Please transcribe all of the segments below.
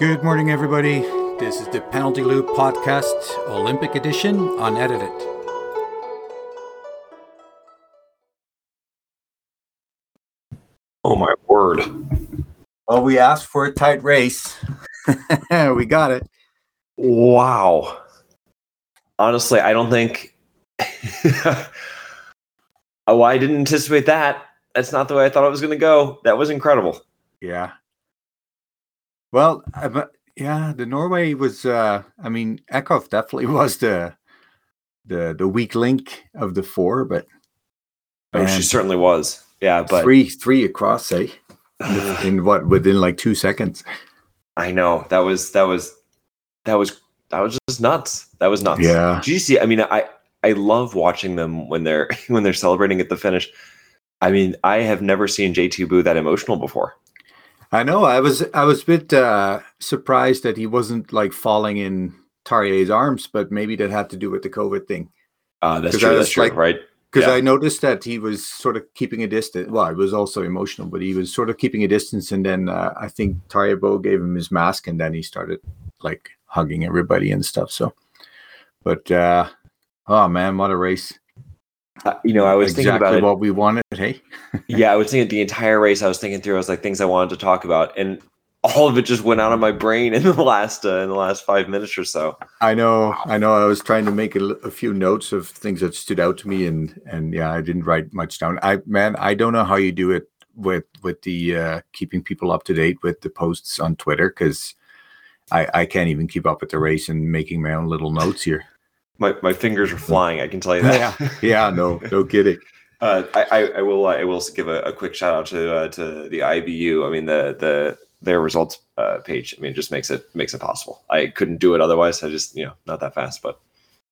Good morning, everybody. This is the Penalty Loop Podcast, Olympic Edition, unedited. Oh my word. Well, we asked for a tight race. we got it. Wow. Honestly, I don't think. oh, I didn't anticipate that. That's not the way I thought it was going to go. That was incredible. Yeah. Well, uh, yeah, the Norway was. Uh, I mean, Eckhoff definitely was the the the weak link of the four, but oh, she certainly was. Yeah, but three three across, say, in what within like two seconds. I know that was that was that was that was just nuts. That was nuts. Yeah. Did you see? I mean, I I love watching them when they're when they're celebrating at the finish. I mean, I have never seen JT Bø that emotional before. I know. I was I was a bit uh, surprised that he wasn't like falling in Tarjei's arms, but maybe that had to do with the COVID thing. Uh, that's true. That's true. Like, right. Because yeah. I noticed that he was sort of keeping a distance. Well, it was also emotional, but he was sort of keeping a distance. And then uh, I think Tarjei Bø gave him his mask, and then he started like hugging everybody and stuff. So, but uh, oh man, what a race! Uh, you know, I was exactly thinking about it. what we wanted. Hey, yeah, I was thinking the entire race. I was thinking through. I was like things I wanted to talk about, and all of it just went out of my brain in the last uh, in the last five minutes or so. I know, I know. I was trying to make a, a, few notes of things that stood out to me, and and yeah, I didn't write much down. I man, I don't know how you do it with with the uh, keeping people up to date with the posts on Twitter because I I can't even keep up with the race and making my own little notes here. My my fingers are flying. I can tell you that. yeah, yeah, no, no kidding. Uh, I, I will I will give a, a quick shout out to uh, to the IBU. I mean the the their results uh, page. I mean, just makes it makes it possible. I couldn't do it otherwise. I just you know not that fast, but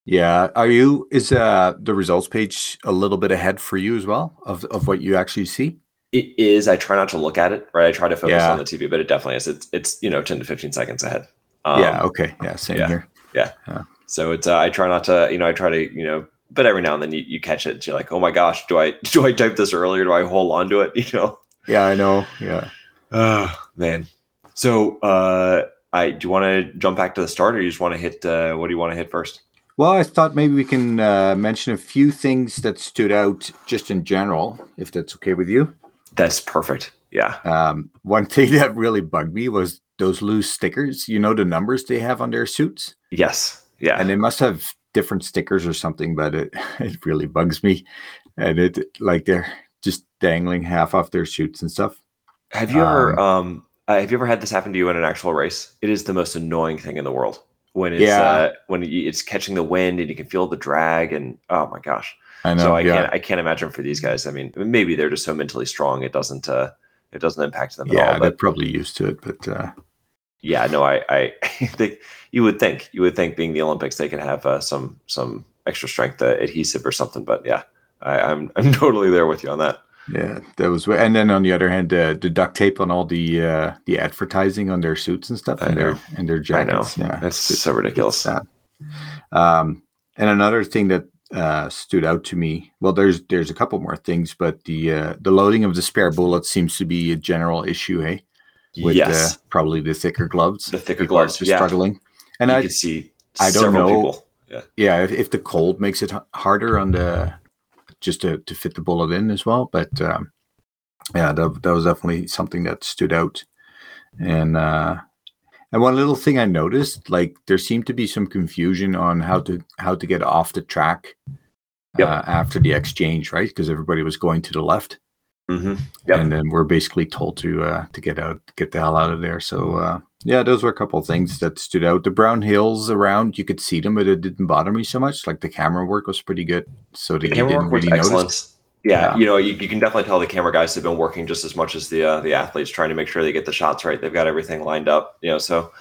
yeah. Are you is uh the results page a little bit ahead for you as well of of what you actually see? It is. I try not to look at it. Right. I try to focus yeah. on the TV, but it definitely is. It's it's you know ten to fifteen seconds ahead. Um, yeah. Okay. Yeah. Same yeah, here. Yeah. yeah. So it's uh, I try not to you know I try to you know but every now and then you, you catch it. You're like, oh my gosh, do I do I type this earlier? Do I hold on to it? You know? Yeah, I know. Yeah. Oh man. So, uh, I do you want to jump back to the start, or you just want to hit? Uh, what do you want to hit first? Well, I thought maybe we can uh, mention a few things that stood out just in general, if that's okay with you. That's perfect. Yeah. Um, one thing that really bugged me was those loose stickers. You know the numbers they have on their suits. Yes. Yeah. And they must have different stickers or something, but it it really bugs me, and it like they're just dangling half off their suits and stuff. Have you ever um, um uh, have you ever had this happen to you in an actual race? It is the most annoying thing in the world when it's yeah. uh, when it's catching the wind and you can feel the drag and oh my gosh. I know. So I yeah. can't I can't imagine for these guys. I mean, maybe they're just so mentally strong it doesn't uh it doesn't impact them yeah, at all. Yeah, they're probably used to it, but uh yeah, no, I I think you would think you would think being the Olympics they could have uh, some some extra strength uh, adhesive or something, but yeah, I, I'm I'm totally there with you on that. Yeah, that was. And then on the other hand, uh, the duct tape on all the uh, the advertising on their suits and stuff, and their and their jackets. I know. Yeah, that's so ridiculous. Um, and another thing that uh, stood out to me. Well, there's there's a couple more things, but the uh, the loading of the spare bullets seems to be a general issue. Hey, with yes. uh, probably the thicker gloves. The thicker people gloves, are yeah. struggling. And you I can see. I don't know. People. Yeah, yeah. If, if the cold makes it harder on the just to, to fit the bullet in as well. But um, yeah, that, that was definitely something that stood out. And uh, and one little thing I noticed, like there seemed to be some confusion on how to how to get off the track yep. uh, after the exchange, right? Because everybody was going to the left. Mm-hmm. Yep. And then we're basically told to uh, to get out, get the hell out of there. So uh, yeah, those were a couple of things that stood out. The brown hills around, you could see them, but it didn't bother me so much. Like the camera work was pretty good, so the camera work really was excellent. Yeah, yeah, you know, you, you, can definitely tell the camera guys have been working just as much as the uh, the athletes, trying to make sure they get the shots right. They've got everything lined up, you know. So,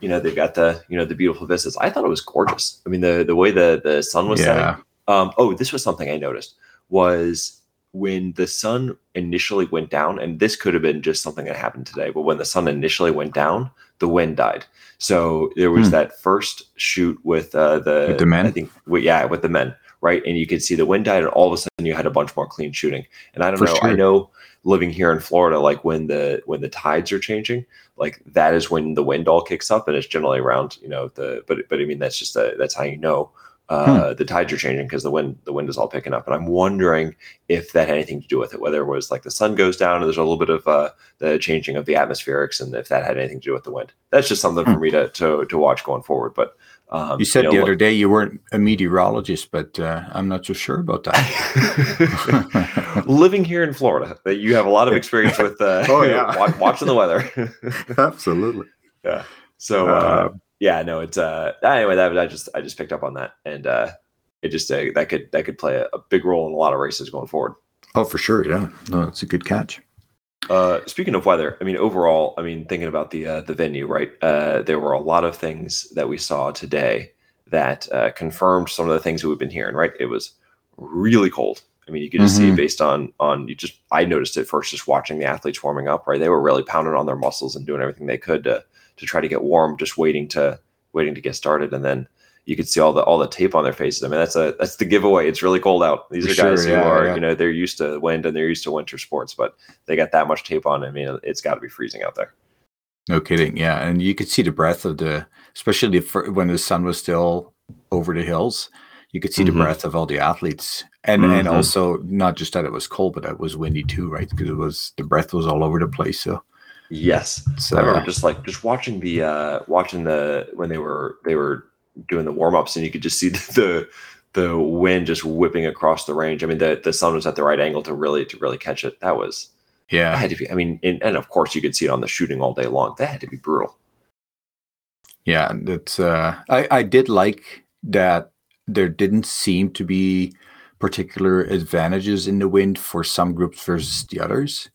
you know, they've got the you know the beautiful vistas. I thought it was gorgeous. I mean, the the way the the sun was yeah. setting. Um, oh, this was something I noticed was when the sun initially went down, and this could have been just something that happened today, but when the sun initially went down, the wind died. So there was Hmm. that first shoot with uh, the With the men? I think, with, yeah, with the men, right? And you could see the wind died, and all of a sudden you had a bunch more clean shooting. And I don't For know, I know living here in Florida, like when the when the tides are changing, like that is when the wind all kicks up, and it's generally around, you know, the but but I mean that's just a, that's how you know uh, the tides are changing because the wind the wind is all picking up, and I'm wondering if that had anything to do with it, whether it was like the sun goes down and there's a little bit of uh, the changing of the atmospherics, and if that had anything to do with the wind. That's just something for me to to to watch going forward. But um, You said know, the other day you weren't a meteorologist, but uh, I'm not so sure about that. living here in Florida, that you have a lot of experience with uh, Oh, yeah. watching the weather. Absolutely. Yeah. So Uh, uh, yeah, no, it's uh anyway that I just I just picked up on that and uh it just uh, that could that could play a, a big role in a lot of races going forward. Oh, for sure. Yeah. No, it's a good catch. Uh, speaking of weather, I mean, overall, I mean, thinking about the uh, the venue, right? Uh, there were a lot of things that we saw today that uh, confirmed some of the things that we've been hearing. Right? It was really cold. I mean, you could just see Mhm. based on on you just. I noticed it first just watching the athletes warming up. Right? They were really pounding on their muscles and doing everything they could to to try to get warm, just waiting to waiting to get started, and then. You could see all the all the tape on their faces. I mean, that's a that's the giveaway. It's really cold out. These are guys sure, yeah, who are, yeah. you know, they're used to wind and they're used to winter sports, but they got that much tape on. I mean, it's got to be freezing out there. No kidding. Yeah. And you could see the breath of the, especially when the sun was still over the hills, you could see Mhm. the breath of all the athletes. And and Mhm. also not just that it was cold, but it was windy too, right? Because it was the breath was all over the place. So, Yes, so I remember just like just watching the uh watching the when they were they were doing the warm ups, and you could just see the the wind just whipping across the range. I mean, the the sun was at the right angle to really to really catch it. That was that yeah. had to be. I mean, and, and of course you could see it on the shooting all day long. That had to be brutal. Yeah, that's. Uh, I I did like that there didn't seem to be particular advantages in the wind for some groups versus the others.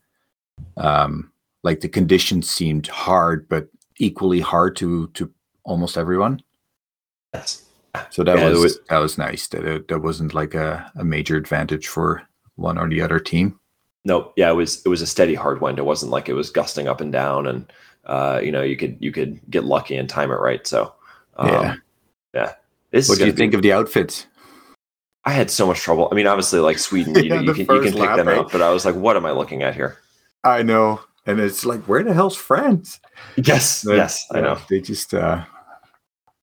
Um, like the conditions seemed hard, but equally hard to to almost everyone. Yes. So that Yeah, was, was- that was nice. That it, that wasn't like a, a major advantage for one or the other team. No, yeah, it was it was a steady hard wind. It wasn't like it was gusting up and down, and uh, you know you could you could get lucky and time it right. So um, Yeah. yeah. This What is do you gonna be- think of the outfits? I had so much trouble. I mean, obviously, like Sweden, you, Yeah, know, you can you can pick lap, them right? out, but I was like, what am I looking at here? I know, and it's like, where the hell's France? Yes, But, yes, I know. They just, uh,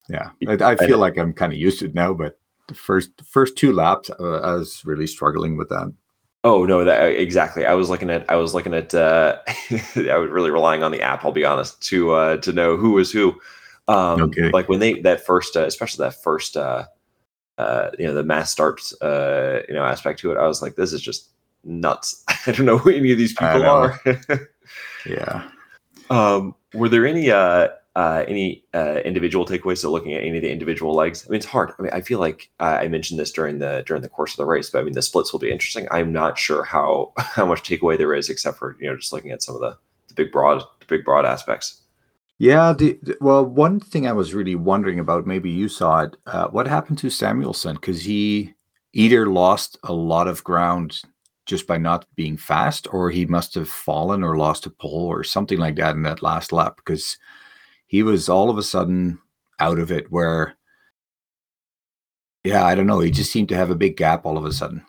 yeah. I, I feel know. like I'm kind of used to it now, but the first the first two laps, uh, I was really struggling with that. Oh no, that exactly. I was looking at I was looking at uh I was really relying on the app, I'll be honest, to uh to know who was who. Um Okay. like when they that first uh, especially that first uh uh you know the mass starts uh you know aspect to it, I was like, this is just nuts. I don't know who any of these people are. Yeah. Um, were there any uh, uh, any uh, individual takeaways? So looking at any of the individual legs, I mean, it's hard. I mean, I feel like uh, I mentioned this during the during the course of the race, but I mean, the splits will be interesting. I'm not sure how how much takeaway there is, except for you know just looking at some of the, the big broad the big broad aspects. Yeah. The, the- well, one thing I was really wondering about, maybe you saw it. Uh, what happened to Samuelsson? Because he either lost a lot of ground just by not being fast, or he must have fallen or lost a pole or something like that in that last lap. Because he was all of a sudden out of it. Where, yeah, I don't know. He just seemed to have a big gap all of a sudden.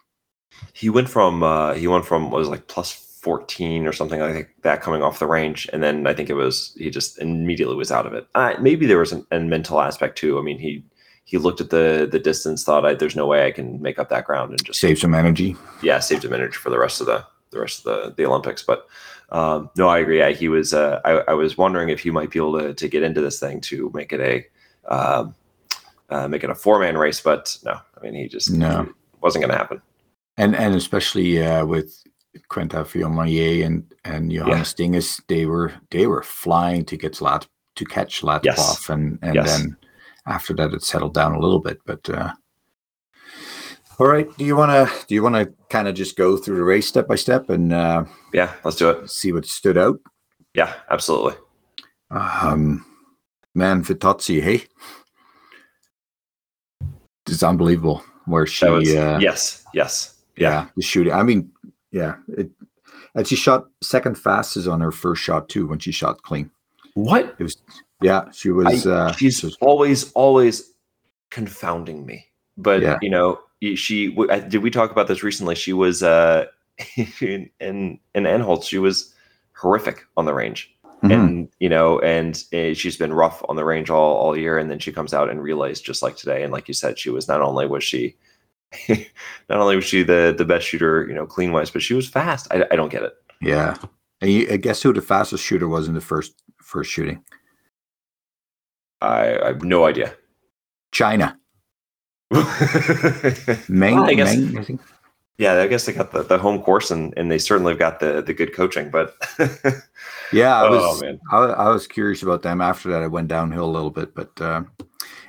He went from uh, he went from was like plus 14 or something like that coming off the range, and then I think it was he just immediately was out of it. Uh, maybe there was an, a mental aspect too. I mean, he he looked at the the distance, thought, I, "There's no way I can make up that ground," and just Save some energy. yeah, saved him energy for the rest of the the rest of the the Olympics. But um, no, I agree. Yeah, he was. Uh, I, I was wondering if he might be able to to get into this thing to make it a um, uh, make it a four man race, but no. I mean, he just No. he wasn't going to happen. and and especially uh, with Quentin Fillon-Maillet and and Johannes Thingnes, they were they were flying to get Lat to catch Latypov, Yes. and and Yes. then after that it settled down a little bit. But uh, all right, do you want to do you want to kind of just go through the race step by step and uh, Yeah, let's do it. see what stood out? Yeah, absolutely. Um, man, Vittozzi, hey, it's unbelievable where she was uh, yes, yes, yeah the shooting. I mean, yeah, it, and she shot second fastest on her first shot too when she shot clean. What? It was yeah, she was. I, uh, she's she was- always always confounding me. But Yeah. you know, she did we talk about this recently? She was uh in in, in Antholz, she was horrific on the range. Mhm. and you know and uh, she's been rough on the range all, all year and then she comes out and relays just like today and like you said she was not only was she not only was she the the best shooter you know clean wise but she was fast i, I don't get it yeah, and you, I guess who the fastest shooter was in the first first shooting? I, I have no idea China. Well, I guess- Meng, I think. yeah i guess they got the, the home course and, and they certainly have got the the good coaching but Yeah, I Oh, was. man. I, I was curious about them. After that, I went downhill a little bit, but uh,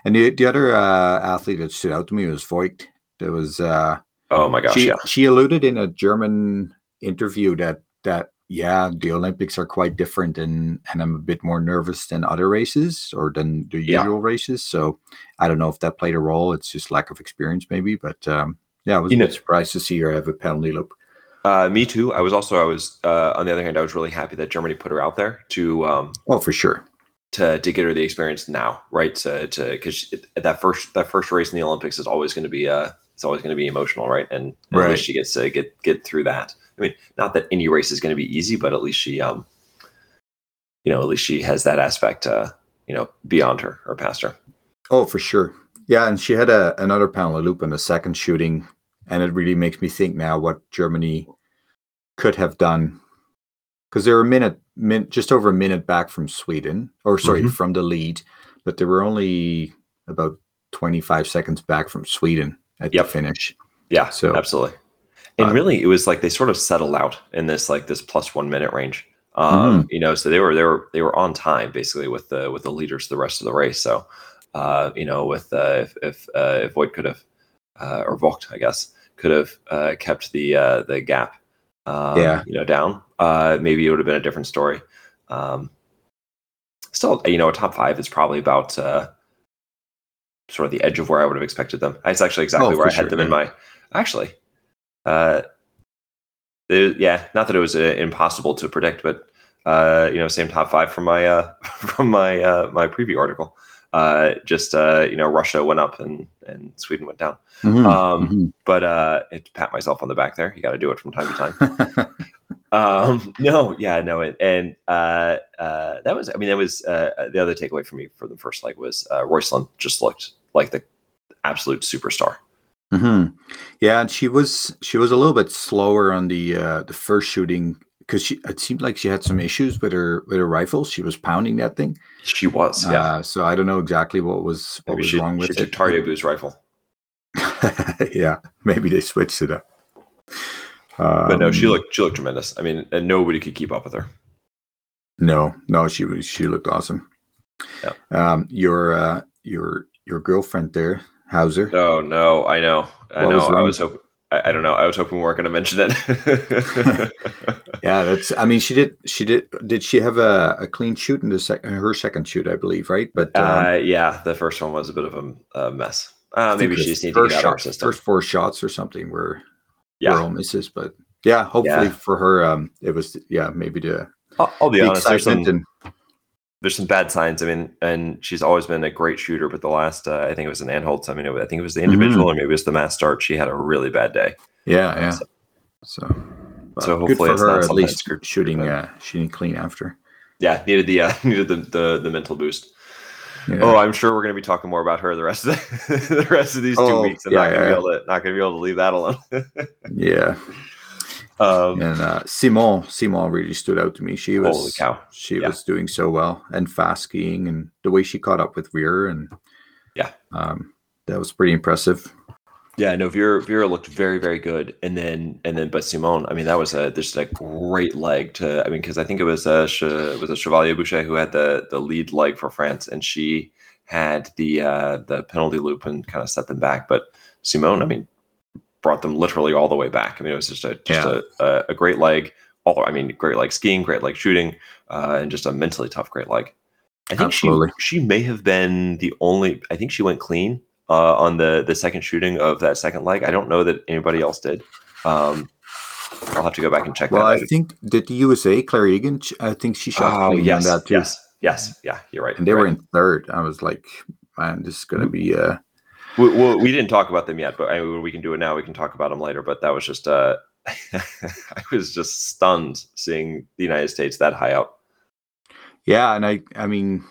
and the the other uh, athlete that stood out to me was Voigt. There was uh, oh my gosh she yeah she alluded in a German interview that that yeah the Olympics are quite different and and I'm a bit more nervous than other races or than the Yeah. usual races. So I don't know if that played a role. It's just lack of experience maybe, but um, yeah, I was You a know- bit surprised to see her have a penalty loop. uh, me too i was also i was uh, on the other hand i was really happy that germany put her out there to um, Oh, for sure. to to get her the experience now, right? To to because that first that first race in the Olympics is always going to be uh it's always going to be emotional, right? And, and Right. she gets to get get through that. I mean, not that any race is going to be easy, but at least she um you know at least she has that aspect uh you know beyond her or past her. Oh, for sure. Yeah, and she had a another penalty loop in the second shooting, and it really makes me think now what Germany could have done because they were a minute, min, just over a minute back from Sweden, or sorry, Mhm. from the lead, but they were only about twenty five seconds back from Sweden at Yep. the finish. Yeah, So- absolutely. And Uh, really, it was like they sort of settled out in this like this plus one minute range. Um, Mm-hmm. You know, so they were they were they were on time basically with the with the leaders the rest of the race. So, uh, you know, with uh, if if uh, if Voigt could have uh, or Vogt, I guess, could have uh, kept the uh, the gap, um, Yeah. you know, down, uh, maybe it would have been a different story. Um, still, you know, a top five is probably about uh, sort of the edge of where I would have expected them. it's actually exactly Oh, where I had sure, them in my. Actually, uh, it- yeah, not that it was uh, impossible to predict, but uh, you know, same top five from my uh, from my uh, my preview article. Uh, just uh, you know, Russia went up and and Sweden went down. Mhm, Um, mhm. But uh, it, pat myself on the back there. You got to do it from time to time. Um, no, yeah, no, and, and uh, uh, that was, I mean, that was uh, the other takeaway for me for the first leg was uh, Røiseland just looked like the absolute superstar. Hmm Yeah, and she was she was a little bit slower on the uh, the first shooting because she it seemed like she had some issues with her with her rifle. She was pounding that thing. She was, yeah. Uh, so I don't know exactly what was what Maybe was she, wrong she with took it. Tarjei Bø's rifle, yeah, maybe they switched it up. but no, she Um, looked she looked tremendous. I mean, and nobody could keep up with her. No, no, she was she looked awesome. Yeah. Um, your uh, your your girlfriend there, Hauser. Oh no, I know, I What know. was I was hoping. I, I don't know. I was hoping we weren't going to mention it. Yeah, that's. I mean, she did. She did. Did she have a, a clean shoot in the? Her second shoot, I believe, right? But um, uh, yeah, the first one was a bit of a, a mess. Uh, maybe she just needed to get out of her shot- system. First four shots or something were yeah, were all misses, but yeah, hopefully Yeah. for her, um, it was yeah maybe the, I'll, I'll be the honest. There's some, and there's some bad signs. I mean, and she's always been a great shooter, but the last, uh, I think it was an Antholz. I mean, it, I think it was the Mm-hmm. individual, or maybe it was the mass start. She had a really bad day. yeah, yeah. So- So, So hopefully it's her not at least shooting. Uh, shooting clean after. Yeah, needed the uh, needed the, the the mental boost. Yeah. Oh, I'm sure we're going to be talking more about her the rest of the, the rest of these two Oh, weeks, and yeah, not going to yeah. be able to not going to be able to leave that alone. yeah. Um, And uh, Simon, Simon really stood out to me. She was Holy cow! she Yeah. was doing so well and fast skiing and the way she caught up with Weir and Yeah. um, that was pretty impressive. Yeah, no, Vera Vera looked very very good, and then and then but Simone, I mean that was a just a great leg to. I mean because I think it was uh Ch- was a Chevalier-Bouchet who had the the lead leg for France, and she had the uh the penalty loop and kind of set them back. But Simone, I mean, brought them literally all the way back. I mean it was just a just Yeah. a, a great leg. All I mean, great leg skiing, great leg shooting, uh, and just a mentally tough great leg. I think Absolutely. she she may have been the only. I think she went clean uh, on the the second shooting of that second leg. I don't know that anybody else did. Um, I'll have to go back and check. Well, that I think did the USA Clare Egan? I think she shot Oh clean yes, on that too, yes, yes, yeah. You're right. and they you're were in third. I was like, man, this is gonna be. uh We, we, we didn't talk about them yet, but I mean, we can do it now. We can talk about them later. But that was just, uh, I was just stunned seeing the United States that high up. Yeah, and I, I mean,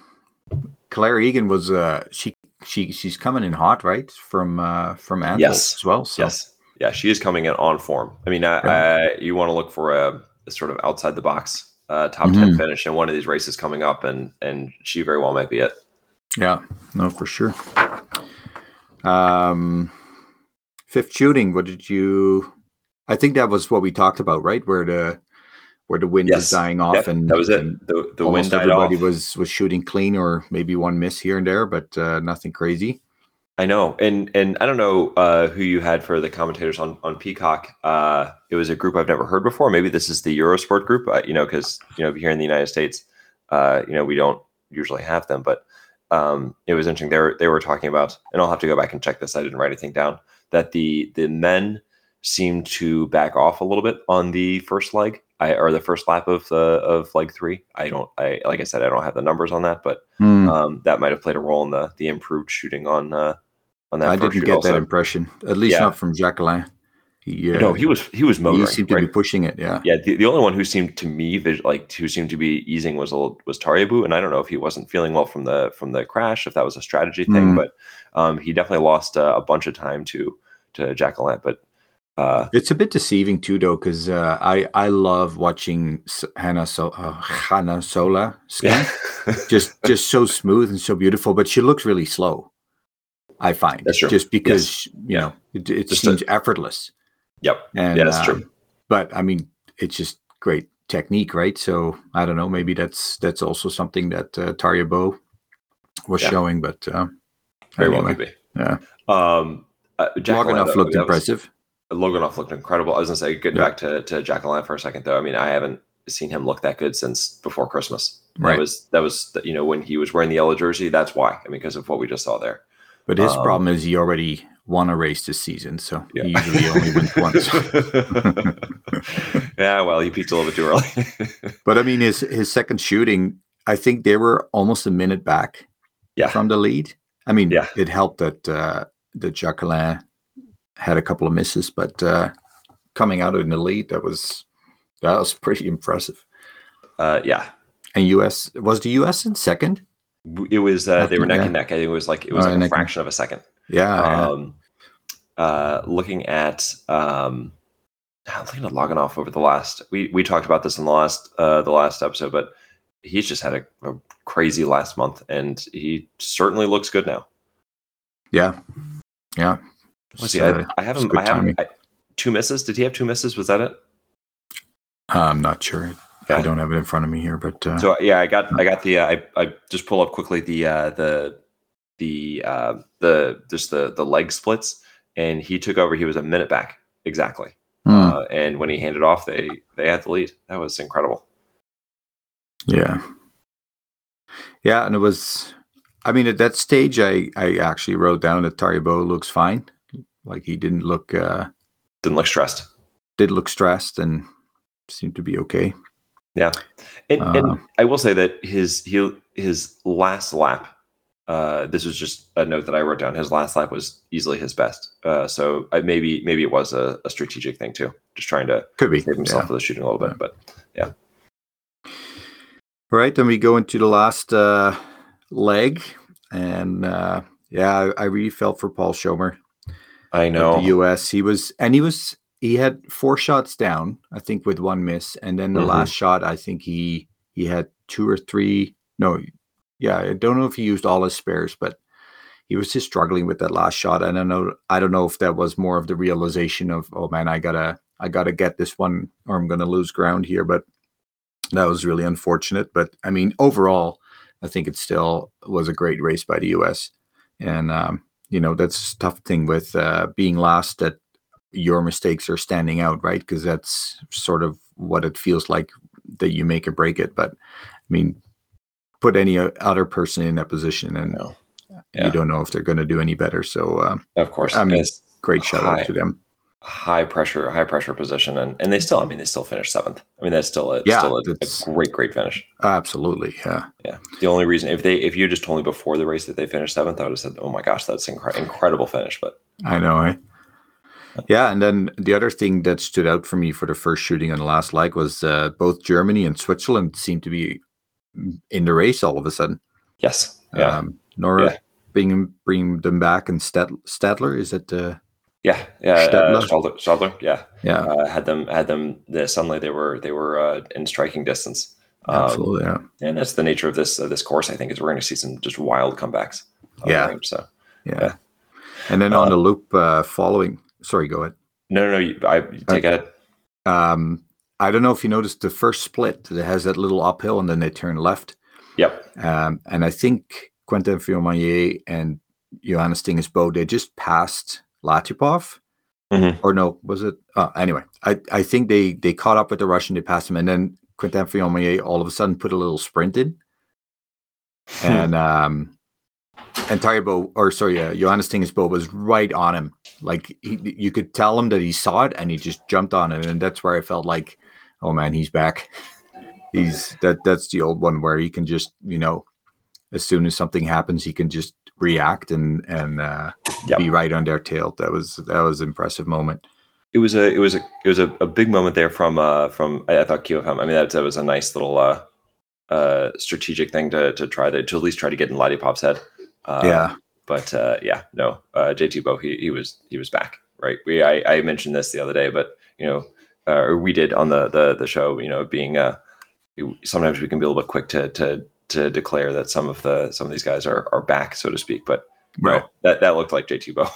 Clare Egan was uh she she she's coming in hot, right? From uh from Antwerp Yes. as well. So Yes, yeah, she is coming in on form. I mean, I, I, you want to look for a, a sort of outside the box uh, top ten Mhm. finish in one of these races coming up, and and she very well might be it. yeah, no, for sure. Um, fifth shooting. What did you? I think that was what we talked about, right? Where the where the wind was Yes. dying off, Yep, and that was it. and The the almost wind everybody off. was was shooting clean, or maybe one miss here and there, but uh, nothing crazy. I know, and and I don't know uh, who you had for the commentators on on Peacock. Uh, it was a group I've never heard before. Maybe this is the Eurosport group. Uh, you know, because you know here in the United States, uh, you know we don't usually have them, but um, it was interesting. They were they were talking about, and I'll have to go back and check this. I didn't write anything down. That the the men seemed to back off a little bit on the first leg, I, or the first lap of the of leg three. I don't. I like I said, I don't have the numbers on that, but Hmm. um, that might have played a role in the the improved shooting on uh, on that. I didn't get also. that impression, at least Yeah. not from Jacquelin. He, uh, No, he was he was moving. he seemed to right? be pushing it. Yeah, yeah, the, the only one who seemed to me like who seemed to be easing was a little, was Tarjei Bø, and I don't know if he wasn't feeling well from the from the crash, if that was a strategy thing, Mm. but um, he definitely lost uh, a bunch of time to to Jacquelin. But uh, It's a bit deceiving too, though, because uh, I I love watching Hannah so uh, Hannah Sola ski. yeah, just just so smooth and so beautiful, but she looks really slow. I find just because you know it, it Just seems effortless. Yep, And, yeah, that's um, true. But I mean, it's just great technique, right? So I don't know. Maybe that's that's also something that uh, Tarjei Bø was Yeah. showing, but uh, Very well anyway, could be. yeah. Um, uh, Loginov though, looked that was- impressive. Loginov looked incredible. I was gonna say, getting Yeah. back to to Jacquelin for a second though. I mean, I haven't seen him look that good since before Christmas. Right. That was that was you know when he was wearing the yellow jersey. That's why. I mean, because of what we just saw there. But his um, problem is he already won a race this season, so Yeah. he usually only wins once. yeah, well, he peaked a little bit too early. But I mean, his his second shooting, I think they were almost a minute back Yeah. from the lead. I mean, Yeah. it helped that uh, that Jacquelin had a couple of misses, but uh, coming out in the lead, that was that was pretty impressive. uh, yeah, And US was the US in second? it was. Uh, they were neck and neck. I think it was like it was Oh, like a fraction of a second. Yeah, yeah. Um, uh, looking at um, looking at Loginov over the last, we we talked about this in the last uh, the last episode, but he's just had a, a crazy last month, and he certainly looks good now. yeah, yeah. Let's see, uh, I, I have him. I have him. I, two misses. Did he have two misses? Was that it? I'm not sure. I don't have it in front of me here, but uh, So yeah, I got I got the uh, I I just pull up quickly the uh, the the uh, the just the the leg splits, and he took over. He was a minute back exactly, hmm, uh, and when he handed off, they they had the lead. That was incredible. yeah, yeah. And it was, I mean, at that stage, I I actually wrote down that Tarjei Bø looks fine. Like he didn't look uh Didn't look stressed. did look stressed and seemed to be okay. Yeah, and, Uh, and I will say that his he his last lap. Uh, this was just a note that I wrote down. His last lap was easily his best. Uh, so I, maybe maybe it was a, a strategic thing too, just trying to Could be. save himself yeah. for the shooting a little bit. But yeah. All right, then we go into the last uh, leg, and uh, yeah, I, I really felt for Paul Schommer. I know the U.S. He was, and he was, he had four shots down, I think, with one miss, and then the Mhm. last shot, I think he he had two or three. No, yeah, I don't know if he used all his spares, but he was just struggling with that last shot. And I don't know. I don't know if that was more of the realization of, oh man, I gotta, I gotta get this one, or I'm gonna lose ground here. But that was really unfortunate. But I mean, overall, I think it still was a great race by the U.S. And um, you know that's tough thing with uh, being last that your mistakes are standing out right because that's sort of what it feels like that you make or break it but i mean put any other person in that position and No. Yeah. you don't know if they're going to do any better so uh, Of course. I mean, It's great shout Hi. out to them high pressure, high pressure position, and and they still, I mean, they still finished seventh. I mean, that's still a Yeah, still a, a great, great finish. Absolutely, yeah. Yeah. The only reason, if they, if you just told me before the race that they finished seventh, I would have said, "Oh my gosh, that's incre- incredible finish." But I know, eh? Yeah, and then the other thing that stood out for me for the first shooting on the last leg was uh, both Germany and Switzerland seemed to be in the race all of a sudden. yes, yeah, Um, Nora Yeah. bringing bring them back, and Stad- Stadler is it? Uh, yeah, yeah. Uh, Stadler? Stadler, Stadler, yeah, yeah, uh, had them, had them. The suddenly they were, they were uh, in striking distance. Um, absolutely. Yeah, and that's the nature of this uh, this course. I think is we're going to see some just wild comebacks. Yeah. range, so yeah. yeah. And then Uh, on the loop uh, following. Sorry, go ahead. no, no, no. You, I you take it. Um, I don't know if you noticed the first split that has that little uphill, and then they turn left. Yep. Um, and I think Quentin Fillon-Maillet and Johannes Thingnes Bø, they just passed Latypov. Mhm. Or no, was it? Uh, anyway, I, I think they they caught up with the Russian, they passed him, and then Quentin Fillon-Maillet all of a sudden put a little sprint in. And um and Tarjei Bø, or sorry, uh, Johannes Thingnes Bø was right on him. Like he, you could tell him that he saw it, and he just jumped on it, and that's where I felt like, oh man, he's back. He's that. That's the old one where he can just, you know, as soon as something happens, he can just react and and uh, Yep. be right on their tail. That was that was an impressive moment. it was a it was a it was a, a big moment there from uh from I, I thought QFM. I mean that, that was a nice little uh uh strategic thing to to try to to at least try to get in Latypov's head. Uh, yeah, But uh, yeah, no, uh, JT Bø he he was he was back. Right. We I, I mentioned this the other day, but you know, uh, or we did on the the the show. You know, being uh sometimes we can be a little bit quick to to to declare that some of the some of these guys are are back, so to speak. But no, right. that that looked like JT Bø.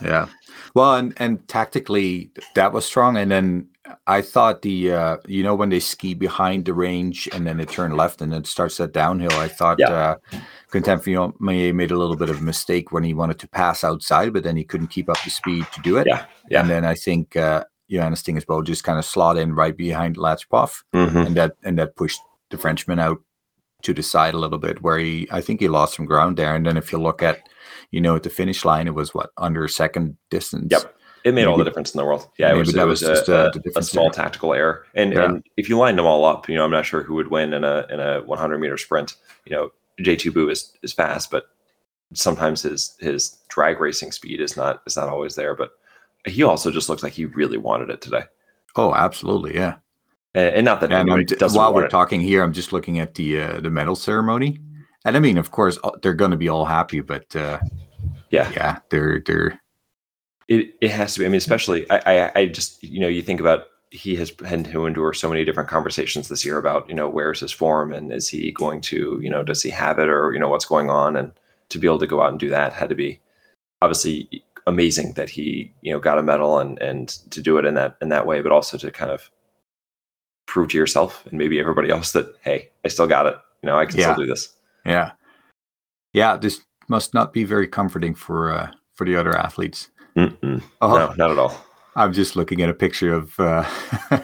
Yeah. Well, and and tactically that was strong. And then I thought the uh you know when they ski behind the range and then they turn left and it starts that downhill. I thought Yeah. uh Quentin made a little bit of a mistake when he wanted to pass outside, but then he couldn't keep up the speed to do it. Yeah, yeah. And then I think uh Johannes Thingnes Bø just kind of slot in right behind Latypov Mhm. and that and that pushed the Frenchman out to the side a little bit where he I think he lost some ground there. And then if you look at you know at the finish line it was what under a second distance. Yep. It made all the difference in the world. Yeah, it maybe was, that it was, was just, a, uh, a- a small there. tactical error. And Yeah. and if you line them all up, you know, I'm not sure who would win in a in a 100 meter sprint. You know, JT Bø is is fast, but sometimes his his drag racing speed is not is not always there. But he also just looks like he really wanted it today. Oh, absolutely, yeah. And, and not that And I'm, anybody doesn't while we're it. talking here, I'm just looking at the uh, the medal ceremony, and I mean, of course, uh, they're going to be all happy, but uh, Yeah. yeah, they're they're it, it has to be. I mean, especially I, I, I just you know you think about he has had to endure so many different conversations this year about you know where's his form and is he going to you know does he have it or you know what's going on and to be able to go out and do that had to be obviously amazing that he you know got a medal and and to do it in that in that way, but also to kind of prove to yourself and maybe everybody else that hey I still got it you know I can Yeah. still do this. yeah, yeah. This must not be very comforting for uh, for the other athletes. Oh, No, not at all. I'm just looking at a picture of uh, and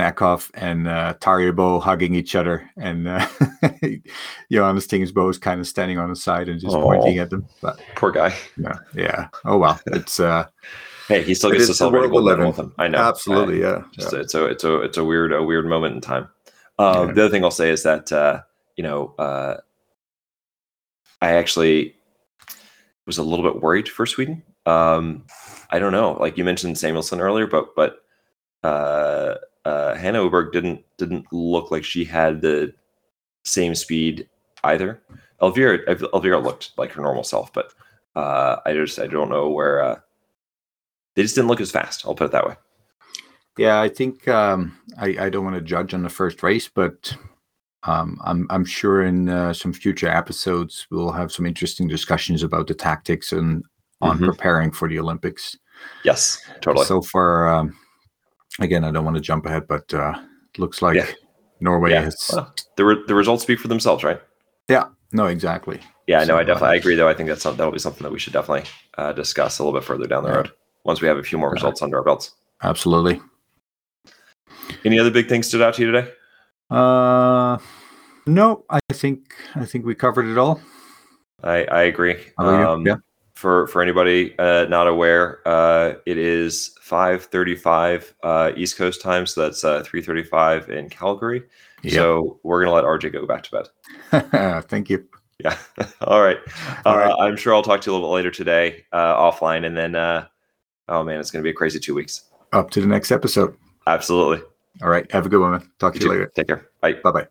Eckhoff and uh, Tarjei Bø hugging each other, and uh, Johannes Thingnes Bø is kind of standing on the side and just Aw. pointing at them. But Poor guy. yeah, yeah. Oh well, it's uh, Hey, he still gets to celebrate a world we gold medal with him. I know. absolutely, yeah. just it's a it's a it's a weird a weird moment in time. Um, Yeah. The other thing I'll say is that uh, you know uh, I actually was a little bit worried for Sweden. Um, I don't know, like you mentioned Samuelsson earlier, but but uh, uh, Hanna Öberg didn't didn't look like she had the same speed either. Elvira Elvira looked like her normal self, but uh, I just I don't know where uh, they just didn't look as fast. I'll put it that way. Yeah, I think um, I, I don't want to judge on the first race, but um, I'm I'm sure in uh, some future episodes we'll have some interesting discussions about the tactics and on Mhm. preparing for the Olympics. Yes, totally. So far, um, again, I don't want to jump ahead, but uh, looks like Yeah. Norway Yeah. has. Well, the re- the results speak for themselves, right? Yeah. No, exactly. Yeah, no, I definitely uh, I agree. Though I think that's that'll be something that we should definitely uh, discuss a little bit further down the Yeah. road once we have a few more results under our belts. Absolutely. Any other big things stood out to you today? Uh, no, I think I think we covered it all. I I agree. How about you? Um, Yeah. For for anybody uh, not aware, uh, it is 5:35 uh, East Coast time, so that's uh, 3:35 in Calgary. Yep. So we're gonna let RJ go back to bed. Thank you. Yeah. All right. All right. Uh, I'm sure I'll talk to you a little bit later today uh, offline, and then uh, oh man, it's gonna be a crazy two weeks. Up to the next episode. Absolutely. All right. Have a good one. Man. Talk to you too. later. Take care. Bye. Bye bye.